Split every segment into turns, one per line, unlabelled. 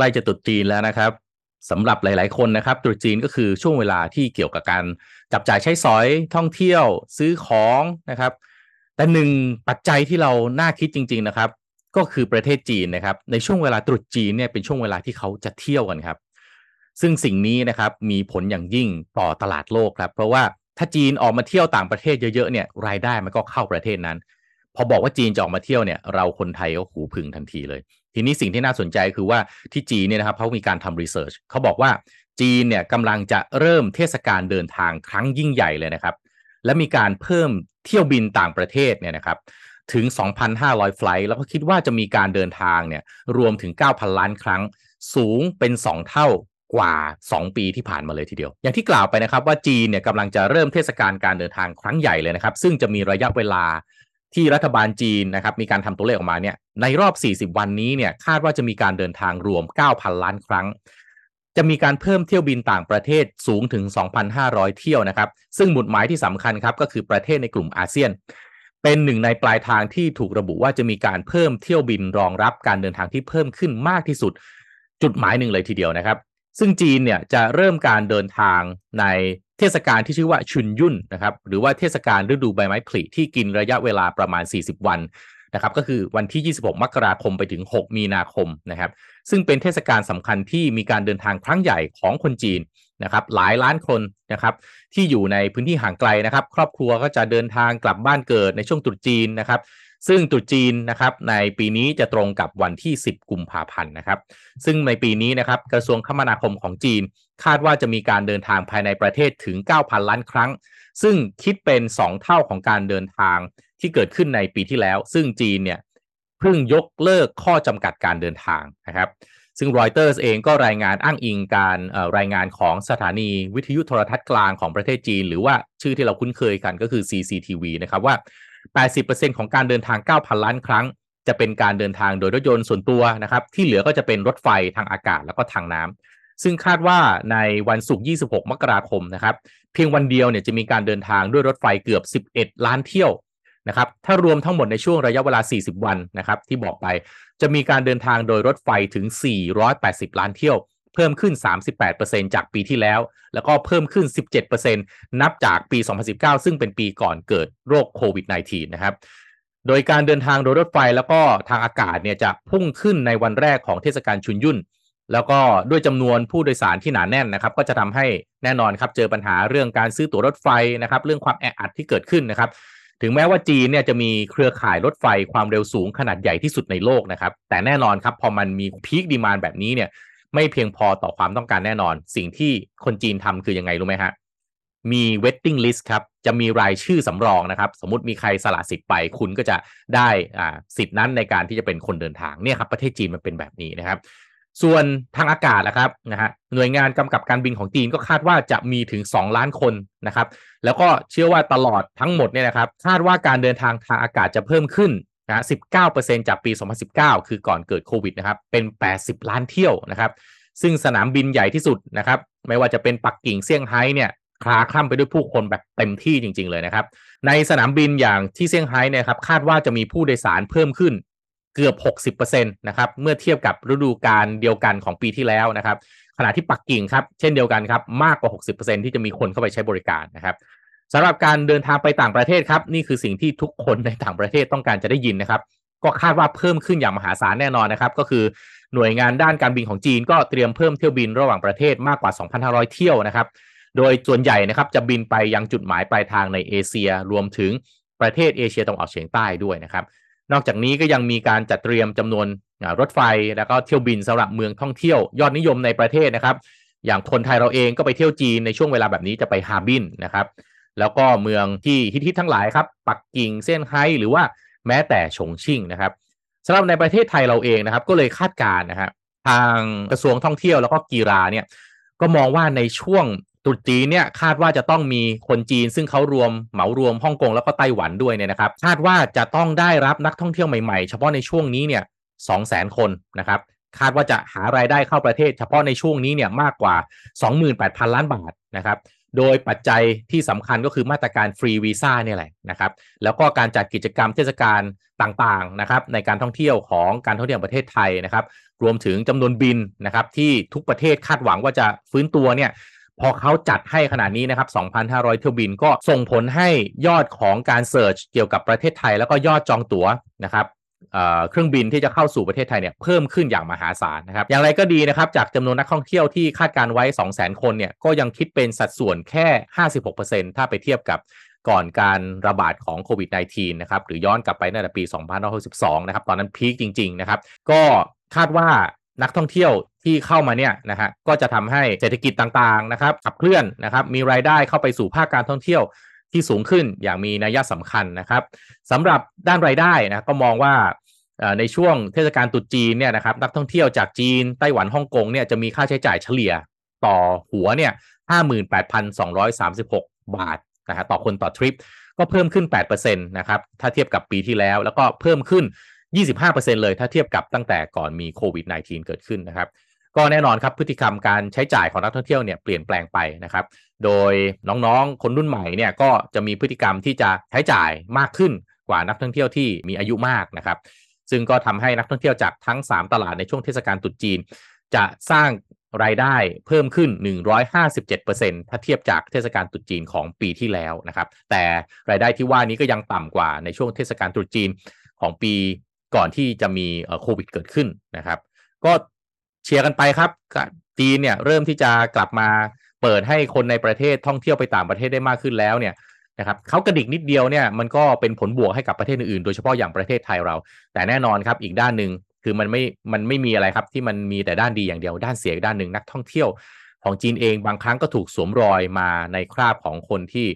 ใกล้จะตรุษจีนแล้วนะครับสำหรับหลาย ๆ คนนะครับตรุษจีนก็คือช่วงเวลาที่เกี่ยวกับการจับจ่ายใช้สอยท่องเที่ยวซื้อของนะครับ แต่หนึ่งปัจจัยที่เราน่าคิดจริง ๆ นะครับ ก็คือประเทศจีนนะครับ ในช่วงเวลาตรุษจีนเนี่ยเป็นช่วงเวลาที่เขาจะเที่ยวกันครับ ซึ่งสิ่งนี้นะครับมีผลอย่างยิ่งต่อตลาดโลกครับ เพราะว่าถ้าจีนออกมาเที่ยวต่างประเทศเยอะ ๆ เนี่ยรายได้มันก็เข้าประเทศนั้น พอบอกว่าจีนจะออกมาเที่ยวเนี่ยเราคนไทยก็หูพึ่งทันทีเลย ทีนี้สิ่งที่น่าสนใจคือว่าที่จีนเนี่ยนะครับเขามีการทำรีเสิร์ชเขาบอกว่าจีนเนี่ยกำลังจะเริ่มเทศกาลเดินทางครั้งยิ่งใหญ่เลยนะครับ และมีการเพิ่มเที่ยวบินต่างประเทศเนี่ยนะครับถึง 2,500 ไฟล์แล้วก็คิดว่าจะมีการเดินทางเนี่ยรวมถึง 9,000 ล้านครั้ง สูงเป็น 2 เท่ากว่า 2 ปีที่ผ่านมาเลยทีเดียว อย่างที่กล่าวไปนะครับว่าจีนเนี่ยกำลังจะเริ่มเทศกาลการเดินทางครั้งใหญ่เลยนะครับ ซึ่งจะมีระยะเวลา ที่รัฐบาลจีนนะครับมีการทำตัวเลขออกมาเนี่ยในรอบ 40 วันนี้เนี่ยคาดว่าจะมีการเดินทางรวม 9,000 ล้านครั้ง จะมีการเพิ่มเที่ยวบินต่างประเทศสูงถึง 2,500 เที่ยวนะครับ ซึ่งหมุดหมายที่สำคัญครับก็คือประเทศในกลุ่มอาเซียน เป็นหนึ่งในปลายทางที่ถูกระบุว่าจะมีการเพิ่มเที่ยวบินรองรับการเดินทางที่เพิ่มขึ้นมากที่สุด จุดหมายหนึ่งเลยทีเดียวนะครับ ซึ่งจีนเนี่ยจะเริ่มการเดินทางใน เทศกาลที่ชื่อว่าชุนยุ่นนะครับหรือว่าเทศกาลฤดูใบไม้ผลิที่กินระยะเวลาประมาณ 40 วันนะครับก็คือวันที่ 26 มกราคมไปถึง 6 มีนาคมนะครับซึ่งเป็นเทศกาลสำคัญที่มีการเดินทางครั้งใหญ่ของคนจีนนะครับหลายล้านคนนะครับที่อยู่ในพื้นที่ห่างไกลนะครับ ครอบครัวก็จะเดินทางกลับบ้านเกิดในช่วงตรุษจีนนะครับ ซึ่งตรุษจีนนะครับในปีนี้จะตรงกับวันที่ 10 กุมภาพันธ์นะครับ ซึ่งในปีนี้นะครับกระทรวงคมนาคมของจีน คาดว่าจะมีการเดินทางภายในประเทศถึง 9,000 ล้านครั้ง ซึ่งคิดเป็น 2 เท่าของการเดินทางที่เกิดขึ้นในปีที่แล้ว ซึ่งจีนเนี่ยเพิ่งยกเลิกข้อจำกัดการเดินทางนะครับซึ่งรอยเตอร์สเองก็รายงานอ้างอิงการรายงานของสถานีวิทยุโทรทัศน์กลางของประเทศจีน หรือว่าชื่อที่เราคุ้นเคยกันก็คือ CCTV นะครับว่า 80%ของการเดินทาง 9,000 ล้านครั้ง จะเป็นการเดินทางโดยรถยนต์ส่วนตัวนะครับ ที่เหลือก็จะเป็นรถไฟทางอากาศแล้วก็ทางน้ำซึ่งคาดว่าในวันศุกร์ 26 มกราคมนะครับ เพียงวันเดียวเนี่ยจะมีการเดินทางด้วยรถไฟเกือบ 11 ล้านเที่ยวนะครับ ถ้ารวมทั้งหมดในช่วงระยะเวลา 40 วันนะครับ ที่บอกไป จะมีการเดินทางโดยรถไฟถึง 480 ล้านเที่ยว เพิ่มขึ้น 38%จากปีที่แล้ว แล้วก็เพิ่มขึ้น 17%นับจากปี 2019 ซึ่งเป็นปีก่อนเกิดโรคโควิด -19 นะครับ โดยการเดินทางโดยรถไฟแล้วก็ทางอากาศเนี่ยจะพุ่งขึ้นในวันแรกของเทศกาลชุนยุ่น แล้วก็ด้วยจำนวนผู้โดยสารที่หนาแน่นนะครับ ก็จะทำให้แน่นอนครับเจอปัญหาเรื่องการซื้อตั๋วรถไฟนะครับ เรื่องความแออัดที่เกิดขึ้นนะครับถึงแม้ว่าจีนเนี่ยจะมีเครือข่ายรถไฟความเร็วสูงขนาดใหญ่ที่สุดในโลกนะครับ แต่แน่นอนครับพอมันมีพีคดีมานแบบนี้เนี่ย ไม่เพียงพอต่อความต้องการแน่นอน สิ่งที่คนจีนทำคือยังไงรู้ไหมฮะ มี waiting list ครับ จะมีรายชื่อสำรองนะครับ สมมติมีใครสละสิทธิ์ไป คุณก็จะได้อ่าสิทธิ์นั้นในการที่จะเป็นคนเดินทางเนี่ยครับประเทศจีนมันเป็นแบบนี้นะครับ ส่วนทางอากาศนะครับนะฮะหน่วยงานกำกับการบินของจีนก็คาดว่าจะมีถึง 2 ล้านคนนะครับ แล้วก็เชื่อว่าตลอดทั้งหมดเนี่ยนะครับ คาดว่าการเดินทางทางอากาศจะเพิ่มขึ้น นะ19%จากปี 2019 คือก่อนเกิดโควิดนะครับ เป็น 80 ล้านเที่ยวนะครับ ซึ่งสนามบินใหญ่ที่สุดนะครับ ไม่ว่าจะเป็นปักกิ่งเซี่ยงไฮ้เนี่ยคลาคล่ำไปด้วยผู้คนแบบเต็มที่จริง ๆ เลยนะครับ ในสนามบินอย่างที่เซี่ยงไฮ้เนี่ยครับ คาดว่าจะมีผู้โดยสารเพิ่มขึ้นเกือบ 60%นะครับ เมื่อเทียบกับฤดูกาลเดียวกันของปีที่แล้วนะครับ ขณะที่ปักกิ่งครับ เช่นเดียวกันครับ มากกว่า 60%ที่จะมีคนเข้าไปใช้บริการนะครับ สำหรับการเดินทางไปต่างประเทศครับ นี่คือสิ่งที่ทุกคนในต่างประเทศต้องการจะได้ยินนะครับ ก็คาดว่าเพิ่มขึ้นอย่างมหาศาลแน่นอนนะครับ ก็คือหน่วยงานด้านการบินของจีน ก็เตรียมเพิ่มเที่ยวบินระหว่างประเทศมากกว่า 2,500 เที่ยวนะครับ โดยส่วนใหญ่นะครับจะบินไปยังจุดหมายปลายทางในเอเชีย รวมถึงประเทศเอเชียตะวันออกเฉียงใต้ด้วยนะครับ นอกจากนี้ก็ยังมีการจัดเตรียมจำนวนรถไฟแล้วก็เที่ยวบินสำหรับเมืองท่องเที่ยวยอดนิยมในประเทศนะครับ อย่างคนไทยเราเองก็ไปเที่ยวจีนในช่วงเวลาแบบนี้จะไปฮาร์บินนะครับ แล้วก็เมืองที่ฮิตๆทั้งหลายครับ ปักกิ่งเซี่ยงไฮ้หรือว่าแม้แต่ฉงชิ่งนะครับสำหรับในประเทศไทยเราเองนะครับ ก็เลยคาดการณ์นะครับทางกระทรวงท่องเที่ยวแล้วก็กีฬาเนี่ยก็มองว่าในช่วงตรุษจีนเนี่ยคาดว่าจะต้องมีคนจีน ซึ่งเขารวมเหมารวมฮ่องกงแล้วก็ไต้หวันด้วยเนี่ยนะครับ คาดว่าจะต้องได้รับนักท่องเที่ยวใหม่ๆ เฉพาะในช่วงนี้เนี่ยสองแสนคนนะครับคาดว่าจะหารายได้เข้าประเทศ เฉพาะในช่วงนี้เนี่ยมากกว่า 28,000 ล้านบาทนะครับ โดยปัจจัยที่สำคัญก็คือมาตรการฟรีวีซ่าเนี่ยแหละนะครับแล้วก็การจัดกิจกรรมเทศกาลต่างๆนะครับในการท่องเที่ยวของการท่องเที่ยวประเทศไทยนะครับ รวมถึงจำนวนบินนะครับที่ทุกประเทศคาดหวังว่าจะฟื้นตัวเนี่ยพอเขาจัดให้ขนาดนี้นะครับ 2,500 เที่ยวบินก็ส่งผลให้ยอดของการ search เกี่ยวกับประเทศไทย แล้วก็ยอดจองตั๋วนะครับ เครื่องบินที่จะเข้าสู่ประเทศไทยเนี่ยเพิ่มขึ้นอย่างมหาศาลนะครับ อย่างไรก็ดีนะครับ จากจำนวนนักท่องเที่ยวที่คาดการณ์ไว้ 200,000 คนเนี่ยก็ยังคิดเป็นสัดส่วนแค่ 56%ถ้าไปเทียบกับก่อนการระบาดของโควิด -19 นะครับ หรือย้อนกลับไปในปี 2562 นะครับ ตอนนั้นพีคจริง ๆ นะครับ ก็คาดว่านักท่องเที่ยวที่เข้ามาเนี่ยนะฮะก็จะทำให้เศรษฐกิจต่างๆนะครับขับเคลื่อนนะครับมีรายได้เข้าไปสู่ภาคการท่องเที่ยว ที่สูงขึ้นอย่างมีนัยสำคัญนะครับสำหรับด้านรายได้นะก็มองว่าในช่วงเทศกาลตรุษจีนเนี่ยนะครับนักท่องเที่ยวจากจีนไต้หวันฮ่องกงเนี่ยจะมีค่าใช้จ่ายเฉลี่ยต่อหัวเนี่ย58,236 บาทนะฮะต่อคนต่อทริป ก็เพิ่มขึ้น 8%นะครับถ้าเทียบกับปีที่แล้ว แล้วก็เพิ่มขึ้น 25%เลยถ้าเทียบกับตั้งแต่ก่อนมีโควิด -19 เกิดขึ้นนะครับ ก็แน่นอนครับพฤติกรรมการใช้จ่ายของนักท่องเที่ยวเนี่ยเปลี่ยนแปลงไปนะครับ โดยน้องๆ คนรุ่นใหม่เนี่ยก็จะมีพฤติกรรมที่จะใช้จ่ายมากขึ้นกว่านักท่องเที่ยวที่มีอายุมากนะครับ ซึ่งก็ทำให้นักท่องเที่ยวจากทั้ง 3 ตลาดในช่วงเทศกาลตรุษจีน จะสร้างรายได้เพิ่มขึ้น 157%ถ้าเทียบจากเทศกาลตรุษจีนของปีที่แล้วนะครับ แต่รายได้ที่ว่านี้ก็ยังต่ำกว่าในช่วงเทศกาลตรุษจีนของปีก่อนที่จะมีโควิดเกิดขึ้นนะครับ ก็ เชียร์กันไปครับจีนเนี่ยเริ่มที่จะกลับมาเปิดให้คนในประเทศท่องเที่ยวไปต่างประเทศได้มากขึ้นแล้วเนี่ยนะครับเขากระดิกนิดเดียวเนี่ยมันก็เป็นผลบวกให้กับประเทศอื่นๆ โดยเฉพาะอย่างประเทศไทยเรา แต่แน่นอนครับอีกด้านหนึ่งคือมันไม่มันไม่มีอะไรครับที่มันมีแต่ด้านดีอย่างเดียว ด้านเสียด้านหนึ่งนักท่องเที่ยว ของจีนเองบางครั้งก็ถูกสวมรอยมาในคราบของคนที่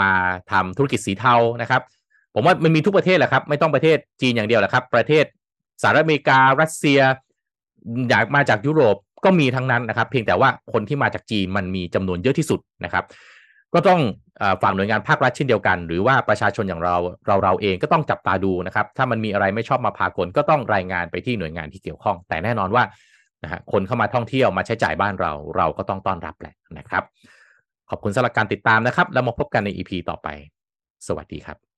มาทำธุรกิจสีเทานะครับ ผมว่ามันมีทุกประเทศแหละครับ ไม่ต้องประเทศจีนอย่างเดียวแหละครับ ประเทศสหรัฐอเมริกา รัสเซีย อยากมาจากยุโรปก็มีทั้งนั้นนะครับ เพียงแต่ว่าคนที่มาจากจีนมันมีจำนวนเยอะที่สุดนะครับ ก็ต้องฝากหน่วยงานภาครัฐเช่นเดียวกัน หรือว่าประชาชนอย่างเราเราเราเองก็ต้องจับตาดูนะครับ ถ้ามันมีอะไรไม่ชอบมาพากลก็ต้องรายงานไปที่หน่วยงานที่เกี่ยวข้อง แต่แน่นอนว่านะฮะคนเข้ามาท่องเที่ยวมาใช้จ่ายบ้านเราเราก็ต้องต้อนรับแหละนะครับ ขอบคุณสำหรับการติดตามนะครับ แล้วมาพบกันใน EP ต่อไป สวัสดีครับ